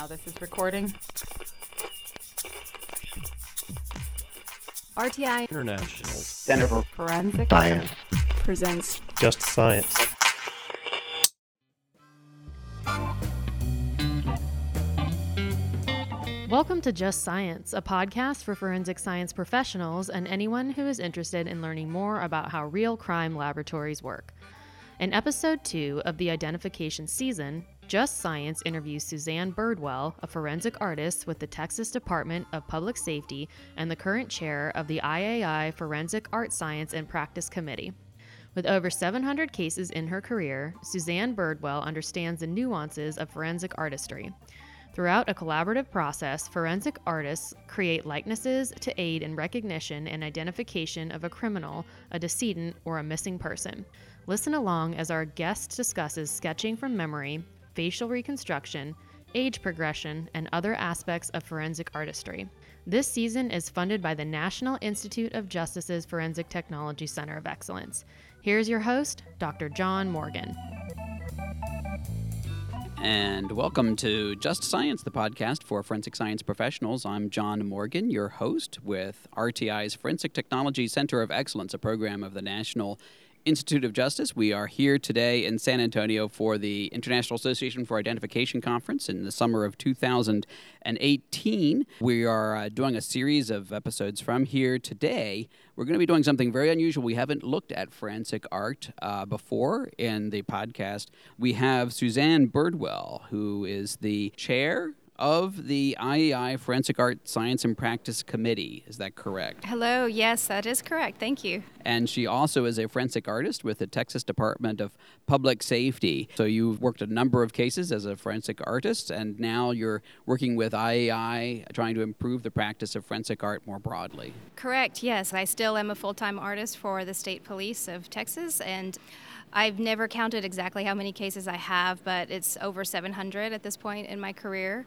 now this is recording. RTI International Center for Forensic Science. presents Just Science. Welcome to Just Science, a podcast for forensic science professionals and anyone who is interested in learning more about how real crime laboratories work. In episode two of the identification season, Just Science interviews Suzanne Birdwell, a forensic artist with the Texas Department of Public Safety and the current chair of the IAI Forensic Art Science and Practice Committee. With over 700 cases in her career, Suzanne Birdwell understands the nuances of forensic artistry. Throughout a collaborative process, forensic artists create likenesses to aid in recognition and identification of a criminal, a decedent, or a missing person. Listen along as our guest discusses sketching from memory, facial reconstruction, age progression, and other aspects of forensic artistry. This season is funded by the National Institute of Justice's Forensic Technology Center of Excellence. Here's your host, Dr. John Morgan. And welcome to Just Science, the podcast for forensic science professionals. I'm John Morgan, your host with RTI's Forensic Technology Center of Excellence, a program of the National Institute of Justice. We are here today in San Antonio for the International Association for Identification Conference in the summer of 2018. We are uh, doing a series of episodes from here today. We're going to be doing something very unusual. We haven't looked at forensic art uh, before in the podcast. We have Suzanne Birdwell, who is the chair of the IAI Forensic Art Science and Practice Committee. Is that correct? Hello, yes, that is correct. Thank you. And she also is a forensic artist with the Texas Department of Public Safety. So you've worked a number of cases as a forensic artist, and now you're working with IAI trying to improve the practice of forensic art more broadly. Correct, yes. I still am a full time artist for the State Police of Texas, and I've never counted exactly how many cases I have, but it's over 700 at this point in my career.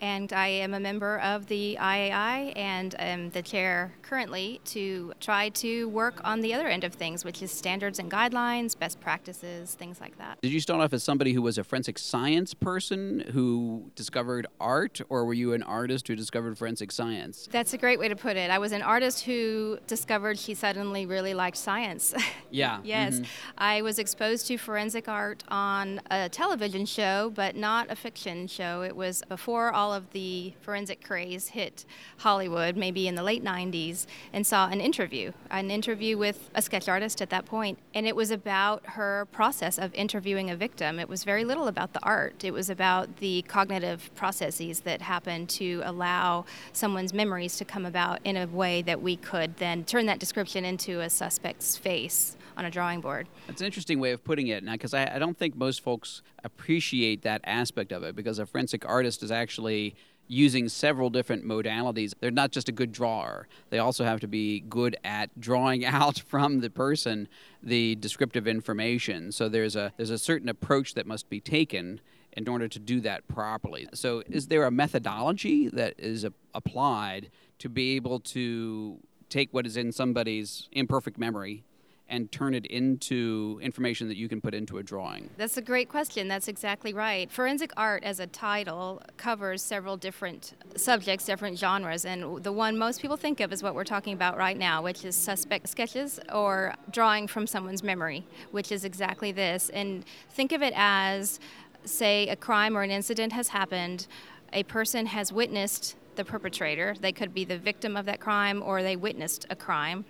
And I am a member of the IAI and am the chair currently to try to work on the other end of things, which is standards and guidelines, best practices, things like that. Did you start off as somebody who was a forensic science person who discovered art, or were you an artist who discovered forensic science? That's a great way to put it. I was an artist who discovered she suddenly really liked science. Yeah. yes. mhm. I was exposed to forensic art on a television show, but not a fiction show. It was before all of the forensic craze hit Hollywood, maybe in the late 90s, and saw an interview, an interview with a sketch artist at that point. And it was about her process of interviewing a victim. It was very little about the art, it was about the cognitive processes that happen to allow someone's memories to come about in a way that we could then turn that description into a suspect's face on a drawing board. That's an interesting way of putting it, Now, because I, I don't think most folks appreciate that aspect of it, because a forensic artist is actually using several different modalities. They're not just a good drawer, they also have to be good at drawing out from the person the descriptive information. So there's a, there's a certain approach that must be taken in order to do that properly. So, is there a methodology that is a, applied to be able to take what is in somebody's imperfect memory and turn it into information that you can put into a drawing? That's a great question. That's exactly right. Forensic art, as a title, covers several different subjects, different genres, and the one most people think of is what we're talking about right now, which is suspect sketches or drawing from someone's memory, which is exactly this. And think of it as, say, a crime or an incident has happened, a person has witnessed the perpetrator. They could be the victim of that crime or they witnessed a crime.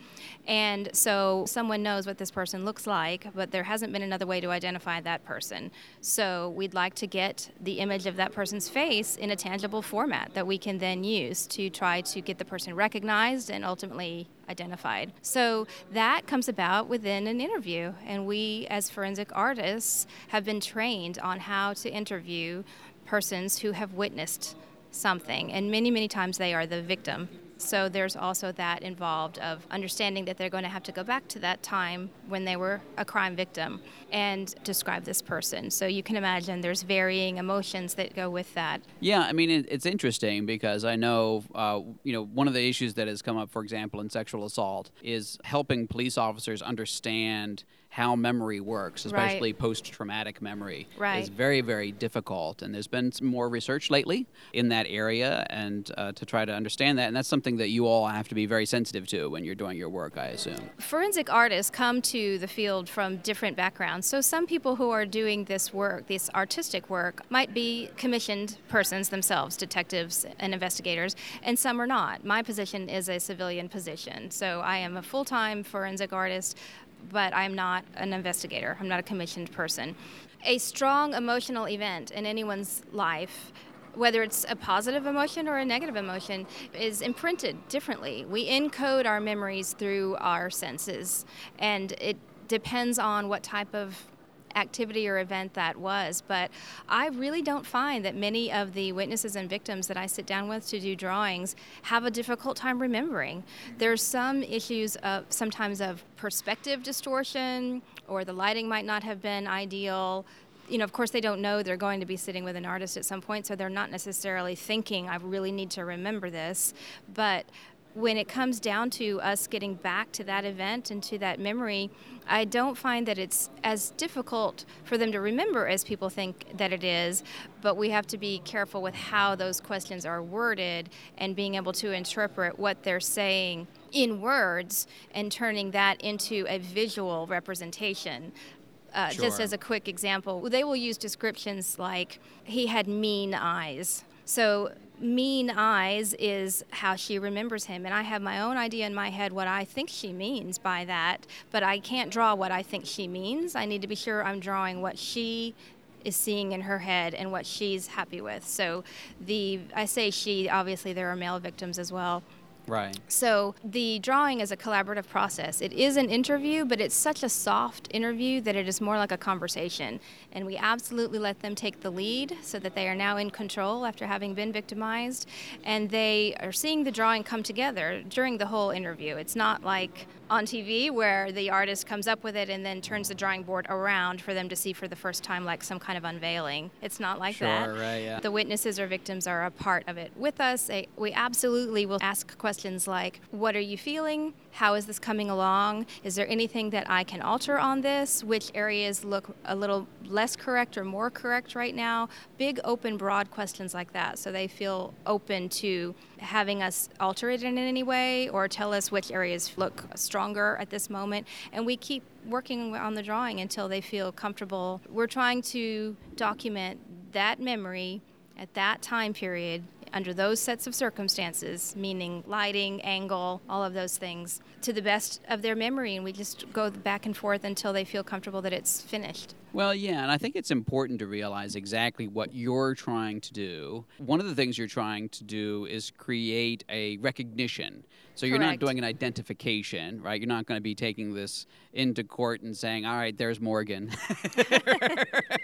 And so someone knows what this person looks like, but there hasn't been another way to identify that person. So we'd like to get the image of that person's face in a tangible format that we can then use to try to get the person recognized and ultimately identified. So that comes about within an interview. And we, as forensic artists, have been trained on how to interview persons who have witnessed something, and many, many times they are the victim. So there's also that involved of understanding that they're going to have to go back to that time when they were a crime victim and describe this person. So you can imagine there's varying emotions that go with that. Yeah, I mean, it, it's interesting because I know, uh, you know, one of the issues that has come up, for example, in sexual assault is helping police officers understand how memory works, Right. especially post-traumatic memory, Right. is very, very difficult. And there's been some more research lately in that area, and uh, to try to understand that. And that's something that you all have to be very sensitive to when you're doing your work, I assume. Forensic artists come to the field from different backgrounds. So, some people who are doing this work, this artistic work, might be commissioned persons themselves, detectives and investigators, and some are not. My position is a civilian position. So, I am a full time forensic artist, but I'm not an investigator, I'm not a commissioned person. A strong emotional event in anyone's life whether it's a positive emotion or a negative emotion, is imprinted differently. We encode our memories through our senses, and it depends on what type of activity or event that was. But I really don't find that many of the witnesses and victims that I sit down with to do drawings have a difficult time remembering. There's some issues of sometimes of perspective distortion, or the lighting might not have been ideal you know, of course, they don't know they're going to be sitting with an artist at some point, so they're not necessarily thinking, I really need to remember this. But when it comes down to us getting back to that event and to that memory, I don't find that it's as difficult for them to remember as people think that it is, but we have to be careful with how those questions are worded and being able to interpret what they're saying in words and turning that into a visual representation. Uh, Just as a quick example, they will use descriptions like, he had mean eyes. So, mean eyes is how she remembers him. And I have my own idea in my head what I think she means by that, but I can't draw what I think she means. I need to be sure I'm drawing what she is seeing in her head and what she's happy with. So, the I say she, obviously, there are male victims as well. Right. So the drawing is a collaborative process. It is an interview, but it's such a soft interview that it is more like a conversation. And we absolutely let them take the lead so that they are now in control after having been victimized. And they are seeing the drawing come together during the whole interview. It's not like on TV where the artist comes up with it and then turns the drawing board around for them to see for the first time, like some kind of unveiling. It's not like Sure, that. right, yeah. The witnesses or victims are a part of it with us. We absolutely will ask questions like What are you feeling? How is this coming along? Is there anything that I can alter on this? Which areas look a little less correct or more correct right now? Big, open, broad questions like that. So they feel open to having us alter it in any way or tell us which areas look stronger at this moment. And we keep working on the drawing until they feel comfortable. We're trying to document that memory at that time period under those sets of circumstances, meaning lighting, angle, all of those things, to the best of their memory. And we just go back and forth until they feel comfortable that it's finished. Well, yeah, and I think it's important to realize exactly what you're trying to do. One of the things you're trying to do is create a recognition. So you're not doing an identification, right? You're not going to be taking this into court and saying, "All right, there's Morgan."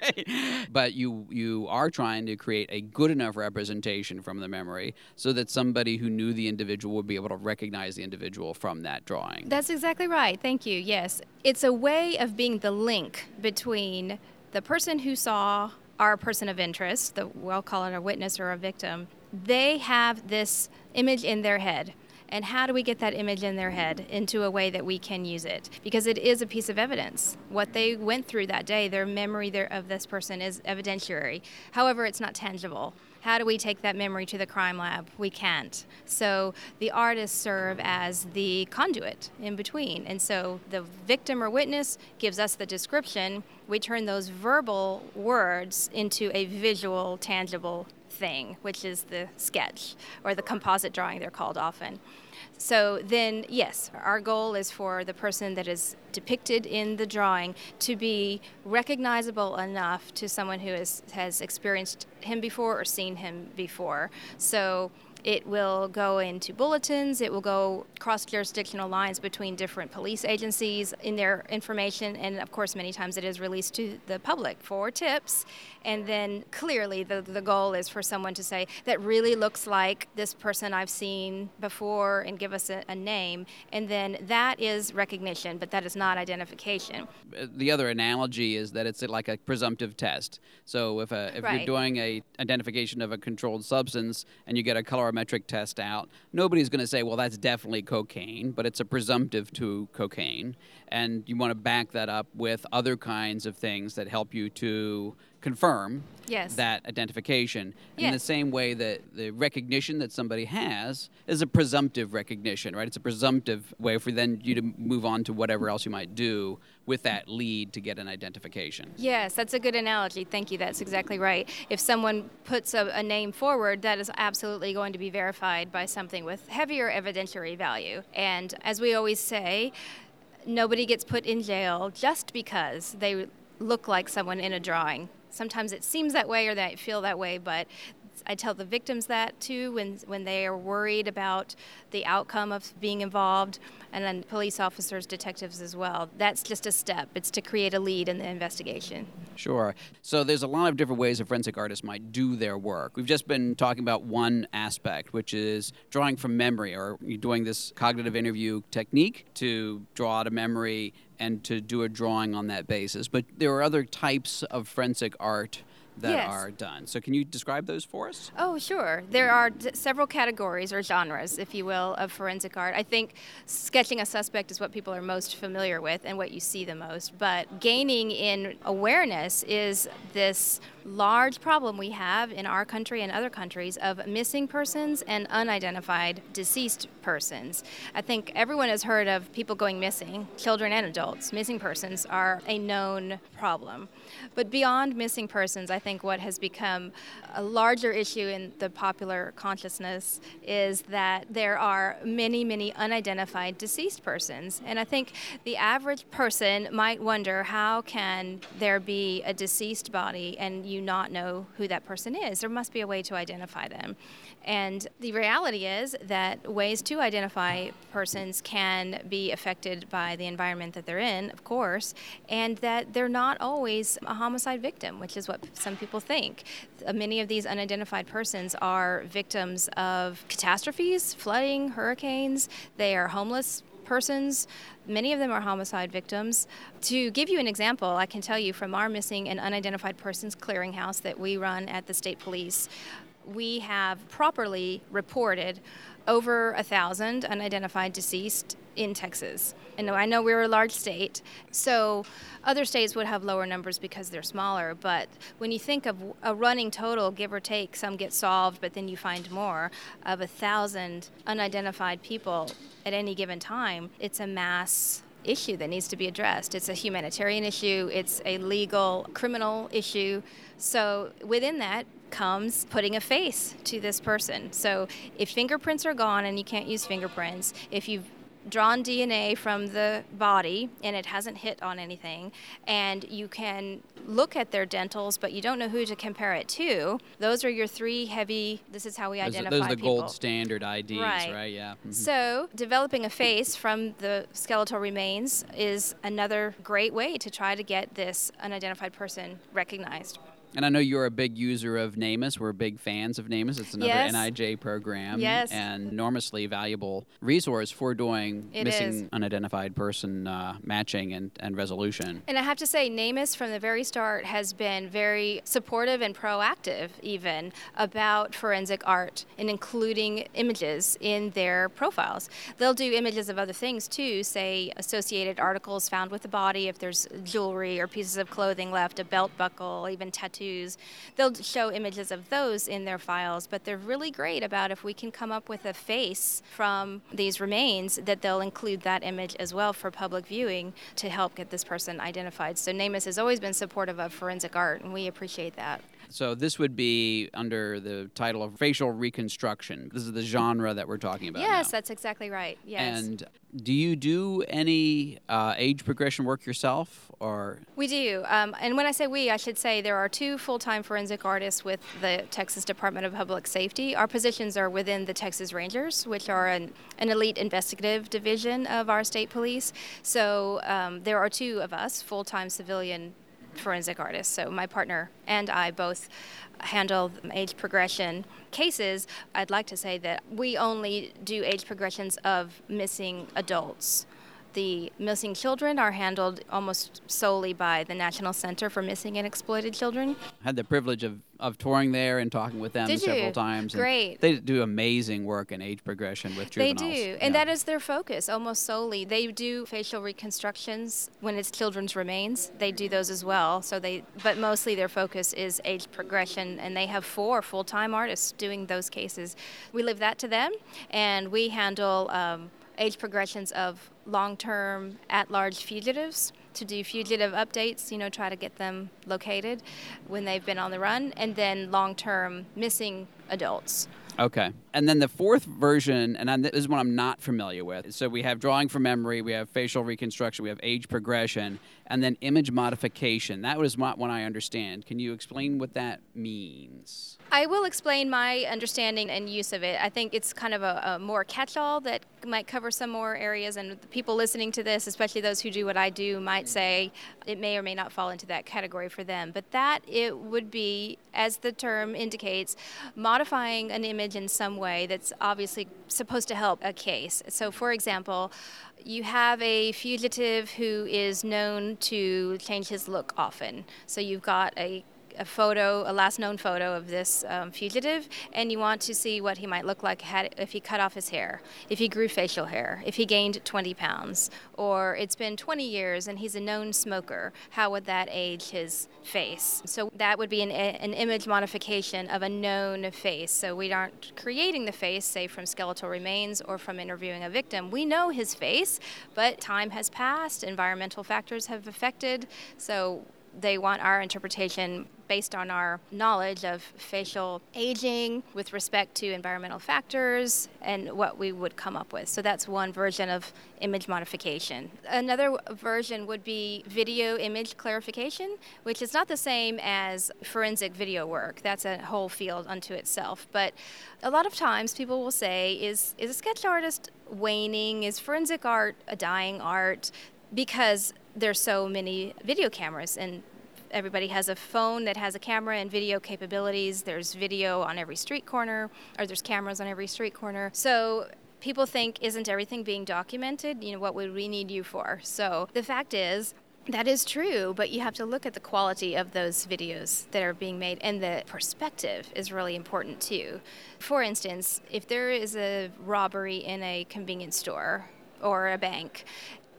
Right? But you you are trying to create a good enough representation from the memory so that somebody who knew the individual would be able to recognize the individual from that drawing. That's exactly right. Thank you. Yes. It's a way of being the link between the person who saw our person of interest, the we'll call it a witness or a victim. They have this image in their head. And how do we get that image in their head into a way that we can use it? Because it is a piece of evidence. What they went through that day, their memory of this person is evidentiary. However, it's not tangible. How do we take that memory to the crime lab? We can't. So the artists serve as the conduit in between. And so the victim or witness gives us the description. We turn those verbal words into a visual, tangible thing, which is the sketch or the composite drawing, they're called often. So then, yes, our goal is for the person that is depicted in the drawing to be recognizable enough to someone who is, has experienced him before or seen him before. So it will go into bulletins, it will go cross jurisdictional lines between different police agencies in their information, and of course, many times it is released to the public for tips. And then clearly, the, the goal is for someone to say, that really looks like this person I've seen before, and give us a, a name. And then that is recognition, but that is not identification. The other analogy is that it's like a presumptive test. So if, a, if you're doing a identification of a controlled substance and you get a color colorimetric test out, nobody's going to say, well, that's definitely cocaine, but it's a presumptive to cocaine. And you want to back that up with other kinds of things that help you to confirm Yes. that identification in the same way that the recognition that somebody has is a presumptive recognition, right? It's a presumptive way for then you to move on to whatever else you might do with that lead to get an identification. Yes, that's a good analogy. Thank you. That's exactly right. If someone puts a, a name forward, that is absolutely going to be verified by something with heavier evidentiary value. And as we always say, nobody gets put in jail just because they look like someone in a drawing. Sometimes it seems that way or they feel that way, but I tell the victims that too when, when they are worried about the outcome of being involved, and then police officers, detectives as well. That's just a step. It's to create a lead in the investigation. Sure. So there's a lot of different ways a forensic artist might do their work. We've just been talking about one aspect, which is drawing from memory, or doing this cognitive interview technique to draw out a memory and to do a drawing on that basis. But there are other types of forensic art that Yes. are done. So can you describe those for us? Oh, sure. There are d- several categories or genres, if you will, of forensic art. I think sketching a suspect is what people are most familiar with and what you see the most. But gaining in awareness is this large problem we have in our country and other countries of missing persons and unidentified deceased persons. I think everyone has heard of people going missing, children and adults. Missing persons are a known problem. But beyond missing persons, I think what has become a larger issue in the popular consciousness is that there are many, many unidentified deceased persons. And I think the average person might wonder how can there be a deceased body and you not know who that person is? There must be a way to identify them. And the reality is that ways to identify persons can be affected by the environment that they're in, of course, and that they're not always a homicide victim, which is what some people think. Uh, Many of these unidentified persons are victims of catastrophes, flooding, hurricanes, they are homeless persons. Many of them are homicide victims. To give you an example, I can tell you from our missing and unidentified persons clearinghouse that we run at the state police, we have properly reported over a thousand unidentified deceased in Texas. And I know we're a large state, so other states would have lower numbers because they're smaller. But when you think of a running total, give or take, some get solved, but then you find more of a thousand unidentified people at any given time, it's a mass issue that needs to be addressed. It's a humanitarian issue, it's a legal criminal issue. So within that comes putting a face to this person. So if fingerprints are gone and you can't use fingerprints, if you've drawn DNA from the body and it hasn't hit on anything, and you can look at their dentals, but you don't know who to compare it to. Those are your three heavy. This is how we Those, identify those are the people. gold standard IDs, right? Right. Yeah. Mhm. So, developing a face from the skeletal remains is another great way to try to get this unidentified person recognized. And I know you're a big user of NamUs. We're big fans of NamUs. It's another Yes. NIJ program Yes. and enormously valuable resource for doing It missing is. unidentified person uh, matching and, and resolution. And I have to say, NamUs from the very start has been very supportive and proactive, even about forensic art and including images in their profiles. They'll do images of other things too, say associated articles found with the body, if there's jewelry or pieces of clothing left, a belt buckle, even tattoos. They'll show images of those in their files, but they're really great about if we can come up with a face from these remains, that they'll include that image as well for public viewing to help get this person identified. So NamUs has always been supportive of forensic art, and we appreciate that. So this would be under the title of facial reconstruction. This is the genre that we're talking about. yes, now. that's exactly right. Yes. And do you do any uh, age progression work yourself, or We do. Um, and when I say we, I should say there are two full time forensic artists with the Texas Department of Public Safety. Our positions are within the Texas Rangers, which are an, an elite investigative division of our state police. So um, there are two of us, full time civilian forensic artists. So my partner and I both handle age progression cases. I'd like to say that we only do age progressions of missing adults The missing children are handled almost solely by the National Center for Missing and Exploited Children. I had the privilege of, of touring there and talking with them Did several you? times. Great. They do amazing work in age progression with children. They juveniles. do, and that is their focus almost solely. They do facial reconstructions when it's children's remains. They do those as well. So they, but mostly their focus is age progression, and they have four full-time artists doing those cases. We leave that to them, and we handle um, age progressions of long-term at-large fugitives to do fugitive updates, you know, try to get them located when they've been on the run, and then long-term missing adults. Okay. And then the fourth version, and I'm, this is one I'm not familiar with. So we have drawing from memory, we have facial reconstruction, we have age progression, and then image modification. That was not one I understand. Can you explain what that means? I will explain my understanding and use of it. I think it's kind of a, a more catch all that might cover some more areas, and the people listening to this, especially those who do what I do, might mm-hmm. say it may or may not fall into that category for them. But that it would be, as the term indicates, modifying an image in some way that's obviously supposed to help a case. So, for example, you have a fugitive who is known to change his look often. So you've got a a photo, a last known photo of this um, fugitive, and you want to see what he might look like had, if he cut off his hair, if he grew facial hair, if he gained 20 pounds, or it's been 20 years and he's a known smoker. How would that age his face? So that would be an, an image modification of a known face. So we aren't creating the face, say from skeletal remains or from interviewing a victim. We know his face, but time has passed, environmental factors have affected. So they want our interpretation based on our knowledge of facial aging with respect to environmental factors and what we would come up with. So that's one version of image modification. Another version would be video image clarification, which is not the same as forensic video work. That's a whole field unto itself. But a lot of times people will say, is, is a sketch artist waning? Is forensic art a dying art? Because there's so many video cameras and everybody has a phone that has a camera and video capabilities. There's video on every street corner, or there's cameras on every street corner. So people think, isn't everything being documented? You know, what would we need you for? So the fact is, that is true, but you have to look at the quality of those videos that are being made, and the perspective is really important too. For instance, if there is a robbery in a convenience store or a bank,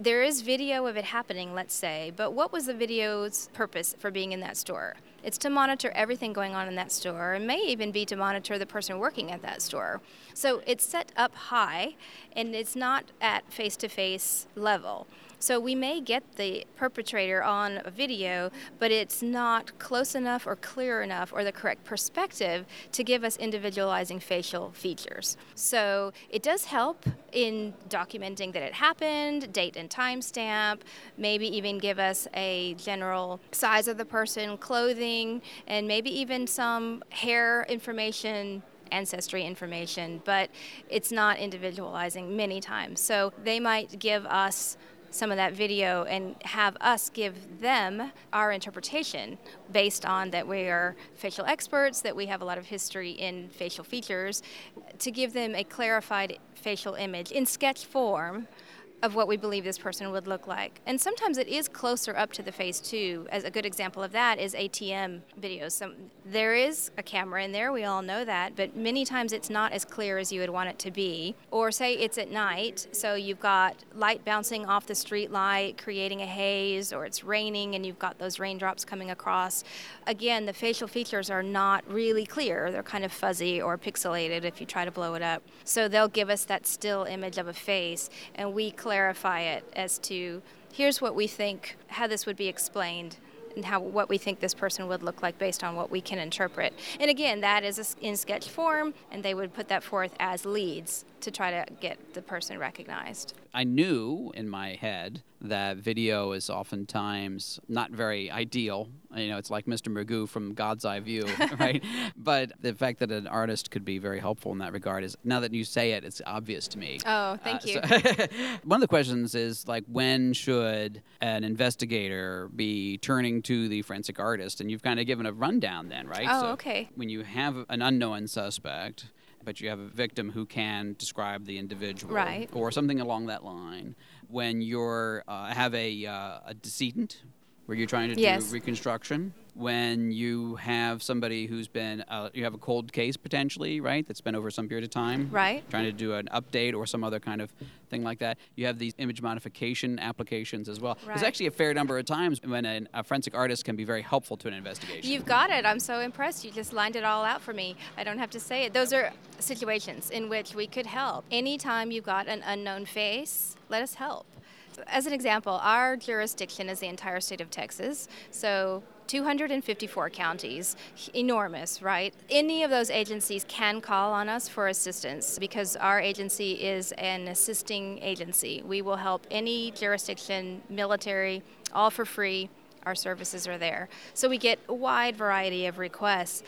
there is video of it happening, let's say, but what was the video's purpose for being in that store? It's to monitor everything going on in that store. It may even be to monitor the person working at that store. So it's set up high and it's not at face to face level. So we may get the perpetrator on a video, but it's not close enough or clear enough or the correct perspective to give us individualizing facial features. So it does help in documenting that it happened, date and timestamp, maybe even give us a general size of the person, clothing, and maybe even some hair information ancestry information, but it's not individualizing many times. So they might give us some of that video and have us give them our interpretation based on that we are facial experts, that we have a lot of history in facial features, to give them a clarified facial image in sketch form of what we believe this person would look like. And sometimes it is closer up to the face too. As a good example of that is ATM videos. Some, there is a camera in there, we all know that, but many times it's not as clear as you would want it to be. Or say it's at night, so you've got light bouncing off the street light, creating a haze, or it's raining and you've got those raindrops coming across. Again, the facial features are not really clear. They're kind of fuzzy or pixelated if you try to blow it up. So they'll give us that still image of a face, and we clarify it as to here's what we think how this would be explained and how what we think this person would look like based on what we can interpret. And again, that is in sketch form, and they would put that forth as leads to try to get the person recognized. I knew in my head that video is oftentimes not very ideal. You know, it's like Mr. Magoo from God's Eye View, right? but the fact that an artist could be very helpful in that regard is now that you say it, it's obvious to me. Oh, thank Uh, you. so- one of the questions is like, when should an investigator be turning to the forensic artist? And you've kind of given a rundown then, right? Oh, okay. When you have an unknown suspect but you have a victim who can describe the individual, Right. or something along that line. When you're uh, have a uh, a decedent, where you're trying to Yes. do reconstruction. When you have somebody who's been, uh, you have a cold case potentially, right? That's been over some period of time, Right. Trying to do an update or some other kind of thing like that. You have these image modification applications as well. right. There's actually a fair number of times when an, a forensic artist can be very helpful to an investigation. You've got it. I'm so impressed. You just lined it all out for me. I don't have to say it. Those are situations in which we could help. Anytime you've got an unknown face, let us help. As an example, our jurisdiction is the entire state of Texas. So 254 counties, enormous, right? Any of those agencies can call on us for assistance because our agency is an assisting agency. We will help any jurisdiction, military, all for free. Our services are there. So we get a wide variety of requests.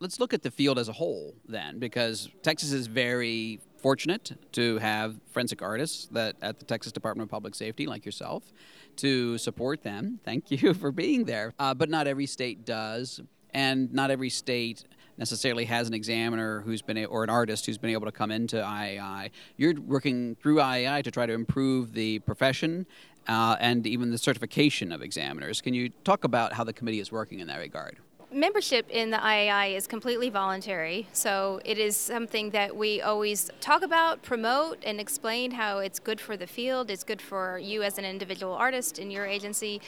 let's look at the field as a whole then, because Texas is very fortunate to have forensic artists that at the Texas Department of Public Safety, like yourself, to support them. Thank you for being there. Uh, but not every state does, and not every state necessarily has an examiner who's been a, or an artist who's been able to come into IAI. You're working through IAI to try to improve the profession uh, and even the certification of examiners. Can you talk about how the committee is working in that regard? Membership in the IAI is completely voluntary, so it is something that we always talk about, promote, and explain how it's good for the field, it's good for you as an individual artist in your agency.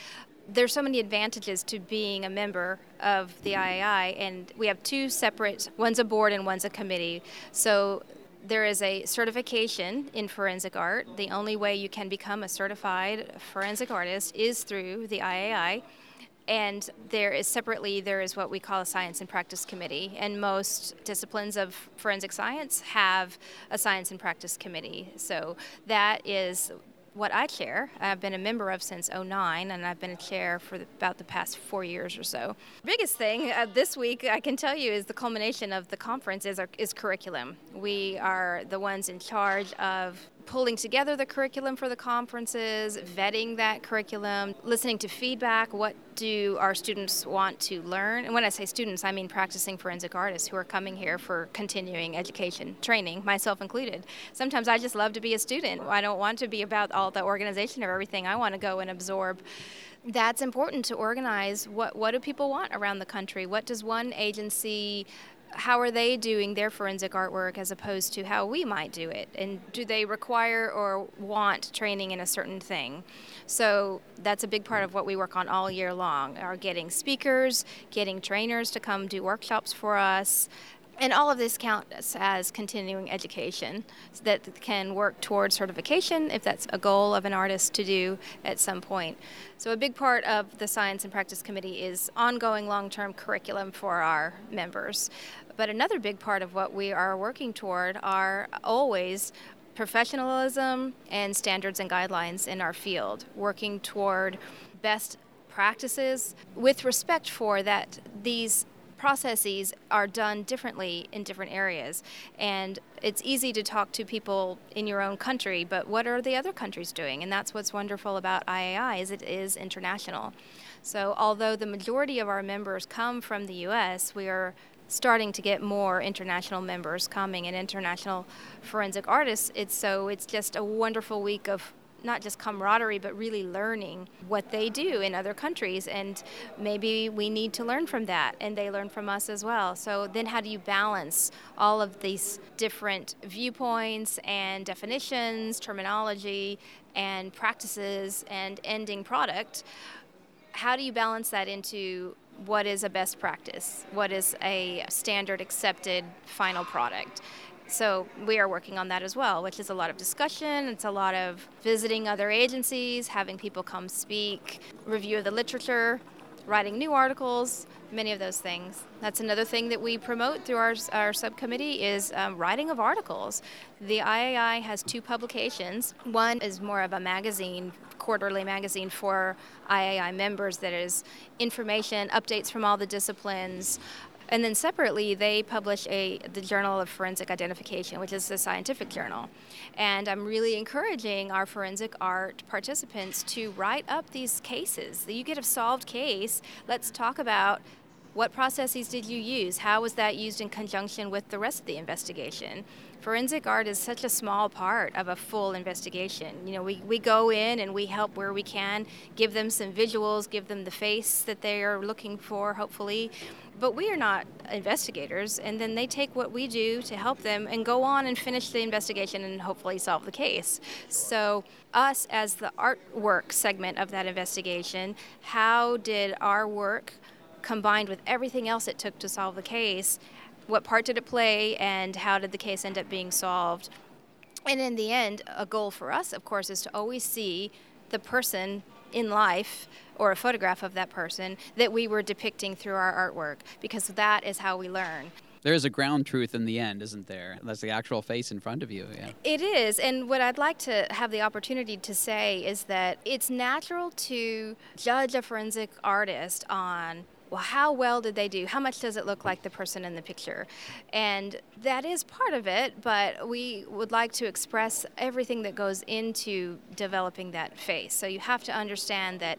There's so many advantages to being a member of the IAI, and we have two separate one's a board and one's a committee. So there is a certification in forensic art. The only way you can become a certified forensic artist is through the IAI. And there is separately, there is what we call a science and practice committee. And most disciplines of forensic science have a science and practice committee. So that is what I chair. I've been a member of since 09, and I've been a chair for the, about the past four years or so. Biggest thing uh, this week, I can tell you, is the culmination of the conference is, our, is curriculum. We are the ones in charge of pulling together the curriculum for the conferences, vetting that curriculum, listening to feedback. What do our students want to learn? And when I say students, I mean practicing forensic artists who are coming here for continuing education, training, myself included. Sometimes I just love to be a student. I don't want to be about all the organization of everything. I want to go and absorb that's important to organize what what do people want around the country what does one agency how are they doing their forensic artwork as opposed to how we might do it and do they require or want training in a certain thing so that's a big part of what we work on all year long are getting speakers getting trainers to come do workshops for us and all of this counts as continuing education that can work towards certification if that's a goal of an artist to do at some point. So, a big part of the Science and Practice Committee is ongoing long term curriculum for our members. But another big part of what we are working toward are always professionalism and standards and guidelines in our field, working toward best practices with respect for that these processes are done differently in different areas. And it's easy to talk to people in your own country but what are the other countries doing? And that's what's wonderful about IAI is it is international. So although the majority of our members come from the US we are starting to get more international members coming and international forensic artists it's so it's just a wonderful week of not just camaraderie, but really learning what they do in other countries. And maybe we need to learn from that, and they learn from us as well. So then, how do you balance all of these different viewpoints and definitions, terminology, and practices, and ending product? How do you balance that into what is a best practice? What is a standard accepted final product? So we are working on that as well, which is a lot of discussion. It's a lot of visiting other agencies, having people come speak, review of the literature, writing new articles, many of those things. That's another thing that we promote through our, our subcommittee is um, writing of articles. The IAI has two publications. One is more of a magazine, quarterly magazine for IAI members that is information, updates from all the disciplines, and then separately, they publish a the Journal of Forensic Identification, which is a scientific journal. And I'm really encouraging our forensic art participants to write up these cases. You get a solved case. Let's talk about What processes did you use? How was that used in conjunction with the rest of the investigation? Forensic art is such a small part of a full investigation. You know, we, we go in and we help where we can, give them some visuals, give them the face that they are looking for, hopefully. But we are not investigators, and then they take what we do to help them and go on and finish the investigation and hopefully solve the case. So, us as the artwork segment of that investigation, how did our work combined with everything else it took to solve the case, what part did it play, and how did the case end up being solved? And in the end, a goal for us, of course, is to always see the person in life or a photograph of that person that we were depicting through our artwork because that is how we learn. There's a ground truth in the end, isn't there? That's the actual face in front of you. Yeah. It is. And what I'd like to have the opportunity to say is that it's natural to judge a forensic artist on well, how well did they do? How much does it look like the person in the picture? And that is part of it, but we would like to express everything that goes into developing that face. So you have to understand that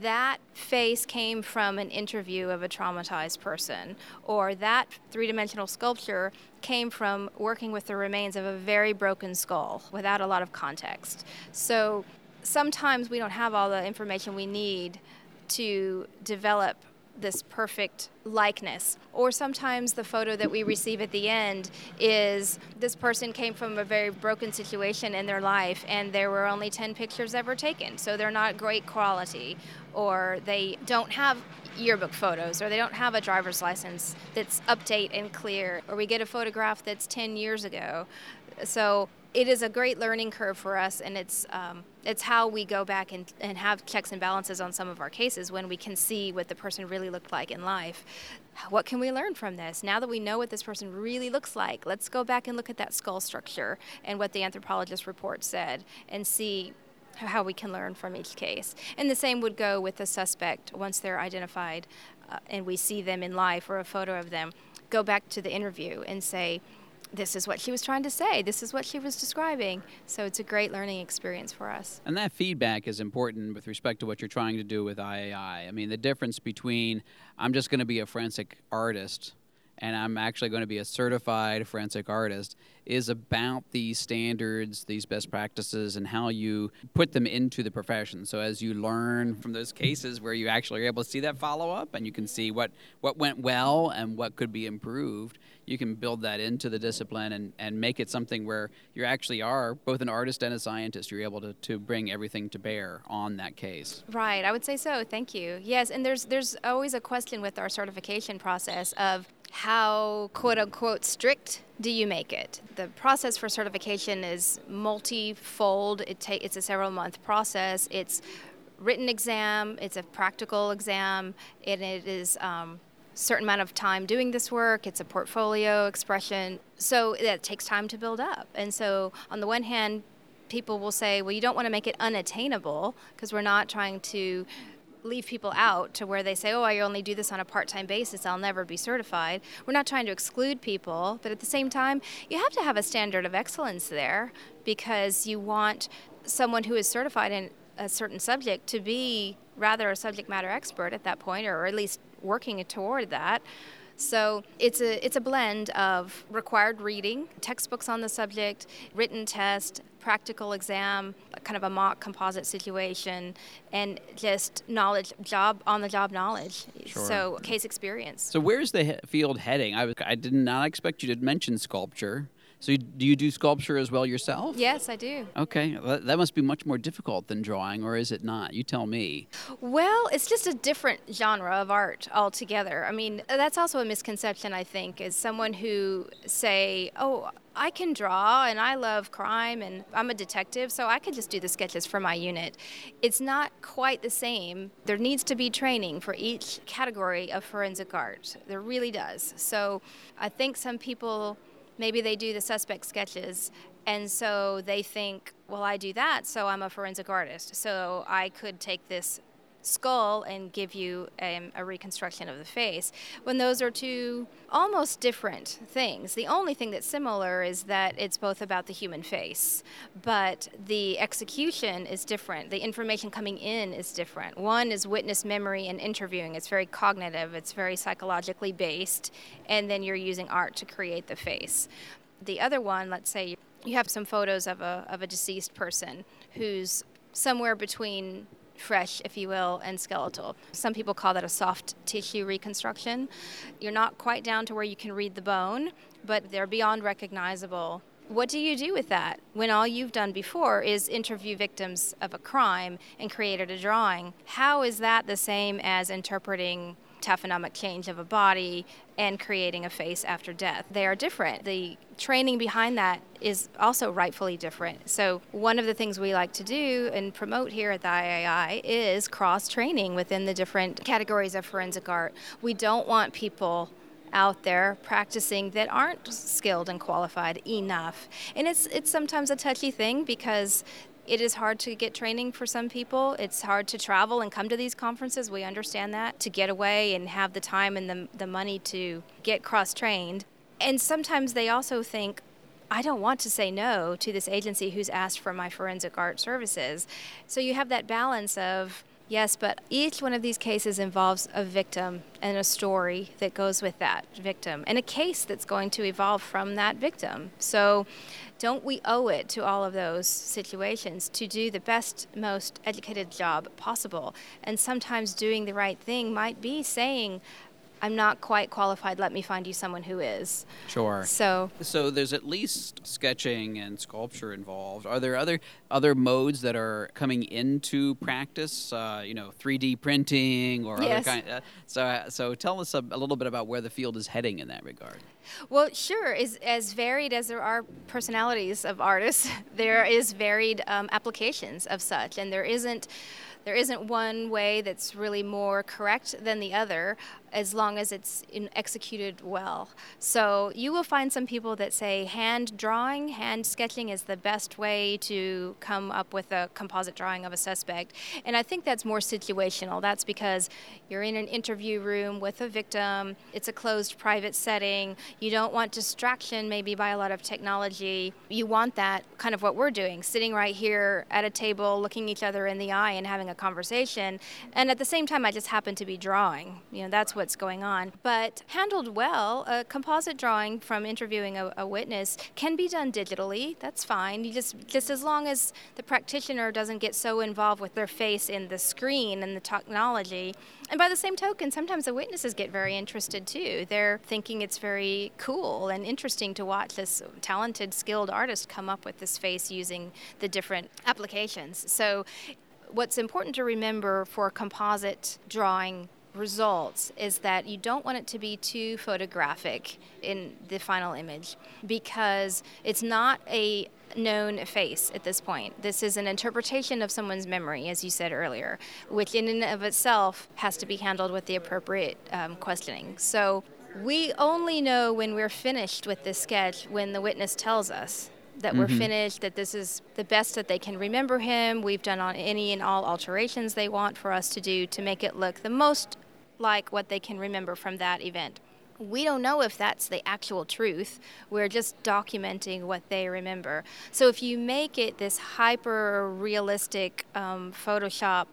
that face came from an interview of a traumatized person, or that three dimensional sculpture came from working with the remains of a very broken skull without a lot of context. So sometimes we don't have all the information we need to develop this perfect likeness. Or sometimes the photo that we receive at the end is this person came from a very broken situation in their life and there were only 10 pictures ever taken, so they're not great quality. Or they don't have yearbook photos or they don't have a driver's license that's update and clear. Or we get a photograph that's 10 years ago. So it is a great learning curve for us, and it's um, it's how we go back and, and have checks and balances on some of our cases when we can see what the person really looked like in life. What can we learn from this? Now that we know what this person really looks like, let's go back and look at that skull structure and what the anthropologist report said and see how we can learn from each case. And the same would go with the suspect once they're identified uh, and we see them in life or a photo of them. Go back to the interview and say, this is what she was trying to say. This is what she was describing. So it's a great learning experience for us. And that feedback is important with respect to what you're trying to do with IAI. I mean, the difference between I'm just going to be a forensic artist and I'm actually going to be a certified forensic artist is about these standards, these best practices, and how you put them into the profession. So as you learn from those cases where you actually are able to see that follow up and you can see what, what went well and what could be improved, you can build that into the discipline and, and make it something where you actually are both an artist and a scientist. You're able to, to bring everything to bear on that case. Right, I would say so. Thank you. Yes, and there's there's always a question with our certification process of how quote unquote strict do you make it? The process for certification is multifold. It ta- it's a several month process. It's written exam, it's a practical exam, and it is um, certain amount of time doing this work. It's a portfolio expression. So that takes time to build up. And so on the one hand, people will say, well, you don't want to make it unattainable because we're not trying to leave people out to where they say, oh, I only do this on a part time basis, I'll never be certified. We're not trying to exclude people, but at the same time, you have to have a standard of excellence there because you want someone who is certified in a certain subject to be rather a subject matter expert at that point, or at least working toward that. So it's a it's a blend of required reading, textbooks on the subject, written test, practical exam, kind of a mock composite situation, and just knowledge, job on the job knowledge. Sure. So case experience. So where's the he- field heading? I, was, I did not expect you to mention sculpture. So, you, do you do sculpture as well yourself? Yes, I do. Okay, that must be much more difficult than drawing, or is it not? You tell me. Well, it's just a different genre of art altogether. I mean, that's also a misconception, I think, is someone who say, oh, I can draw and I love crime and I'm a detective, so I could just do the sketches for my unit. It's not quite the same. There needs to be training for each category of forensic art. There really does. So I think some people maybe they do the suspect sketches and so they think well i do that so i'm a forensic artist so i could take this skull and give you um, a reconstruction of the face. When those are two almost different things. The only thing that's similar is that it's both about the human face, but the execution is different. The information coming in is different. One is witness memory and interviewing. It's very cognitive, it's very psychologically based, and then you're using art to create the face. The other one, let's say you have some photos of a, of a deceased person who's somewhere between fresh, if you will, and skeletal. Some people call that a soft tissue reconstruction. You're not quite down to where you can read the bone, but they're beyond recognizable. What do you do with that when all you've done before is interview victims of a crime and created a drawing? How is that the same as interpreting taphonomic change of a body and creating a face after death. They are different. The training behind that is also rightfully different. So, one of the things we like to do and promote here at the IAI is cross training within the different categories of forensic art. We don't want people out there practicing that aren't skilled and qualified enough. And it's it's sometimes a touchy thing because it is hard to get training for some people. It's hard to travel and come to these conferences. We understand that to get away and have the time and the, the money to get cross trained. And sometimes they also think, I don't want to say no to this agency who's asked for my forensic art services. So you have that balance of, yes, but each one of these cases involves a victim and a story that goes with that victim and a case that's going to evolve from that victim. So don't we owe it to all of those situations to do the best, most educated job possible? And sometimes doing the right thing might be saying, I'm not quite qualified. Let me find you someone who is. Sure. So, so there's at least sketching and sculpture involved. Are there other other modes that are coming into practice? Uh, you know, 3D printing or yes. other kind. Uh, so, uh, so tell us a, a, little bit about where the field is heading in that regard. Well, sure. As, as varied as there are personalities of artists, there is varied um, applications of such, and there isn't there isn't one way that's really more correct than the other as long as it's executed well. So you will find some people that say hand drawing, hand sketching is the best way to come up with a composite drawing of a suspect. And I think that's more situational. That's because you're in an interview room with a victim, it's a closed private setting, you don't want distraction maybe by a lot of technology. You want that kind of what we're doing, sitting right here at a table, looking each other in the eye and having a conversation. And at the same time, I just happen to be drawing. You know, that's what's going on. But handled well, a composite drawing from interviewing a, a witness can be done digitally. That's fine. You just just as long as the practitioner doesn't get so involved with their face in the screen and the technology. And by the same token, sometimes the witnesses get very interested too. They're thinking it's very cool and interesting to watch this talented, skilled artist come up with this face using the different applications. So what's important to remember for composite drawing results is that you don't want it to be too photographic in the final image because it's not a known face at this point. This is an interpretation of someone's memory, as you said earlier, which in and of itself has to be handled with the appropriate um, questioning. So we only know when we're finished with this sketch when the witness tells us that we're mm-hmm. finished, that this is the best that they can remember him. We've done on any and all alterations they want for us to do to make it look the most like what they can remember from that event. We don't know if that's the actual truth. We're just documenting what they remember. So if you make it this hyper realistic um, Photoshop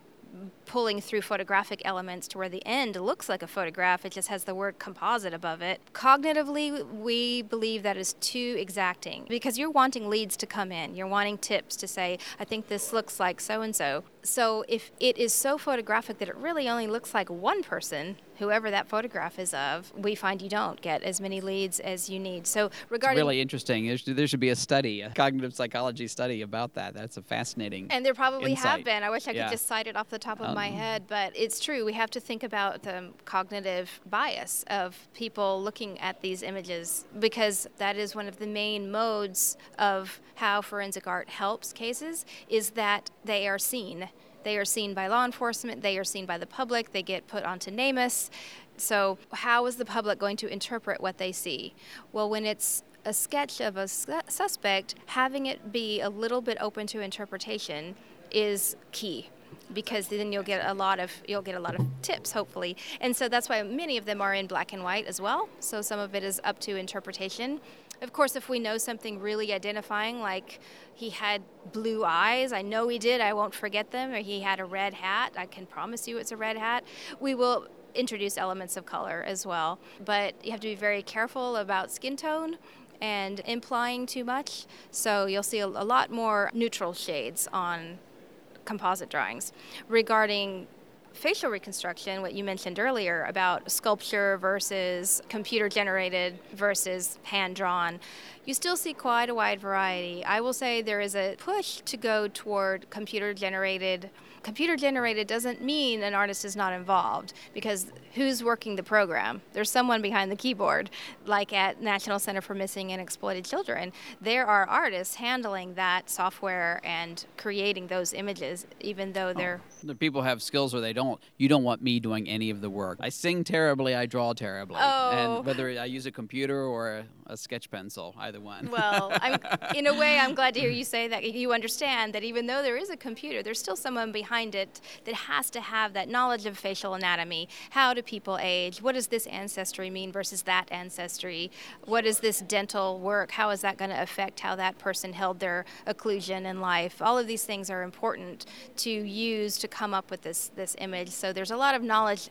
pulling through photographic elements to where the end looks like a photograph. It just has the word composite above it. Cognitively, we believe that is too exacting because you're wanting leads to come in. You're wanting tips to say, I think this looks like so and so. So if it is so photographic that it really only looks like one person, whoever that photograph is of, we find you don't get as many leads as you need. So regarding it's really interesting, there should be a study, a cognitive psychology study about that. That's a fascinating. And there probably insight. have been. I wish I yeah. could just cite it off the top of um, my mm-hmm. head, but it's true. We have to think about the cognitive bias of people looking at these images because that is one of the main modes of how forensic art helps cases is that they are seen. They are seen by law enforcement, they are seen by the public, they get put onto NamUs. So, how is the public going to interpret what they see? Well, when it's a sketch of a suspect, having it be a little bit open to interpretation is key because then you'll get a lot of you'll get a lot of tips hopefully. And so that's why many of them are in black and white as well. So some of it is up to interpretation. Of course if we know something really identifying like he had blue eyes i know he did i won't forget them or he had a red hat i can promise you it's a red hat we will introduce elements of color as well. But you have to be very careful about skin tone and implying too much. So you'll see a, lot more neutral shades on composite drawings. Regarding facial reconstruction, what you mentioned earlier about sculpture versus computer generated versus hand drawn, you still see quite a wide variety. I will say there is a push to go toward computer generated computer generated doesn't mean an artist is not involved because who's working the program? There's someone behind the keyboard, like at National Center for Missing and Exploited Children. There are artists handling that software and creating those images, even though oh, they're. Oh, the people have skills or they don't. You don't want me doing any of the work. I sing terribly, I draw terribly. Oh. And whether I use a computer or a, sketch pencil, either one. Well, I'm, in a way, I'm glad to hear you say that you understand that even though there is a computer, there's still someone behind it that has to have that knowledge of facial anatomy, how do people age? What does this ancestry mean versus that ancestry? What is this dental work? How is that going to affect how that person held their occlusion in life? All of these things are important to use to come up with this this image. So there's a lot of knowledge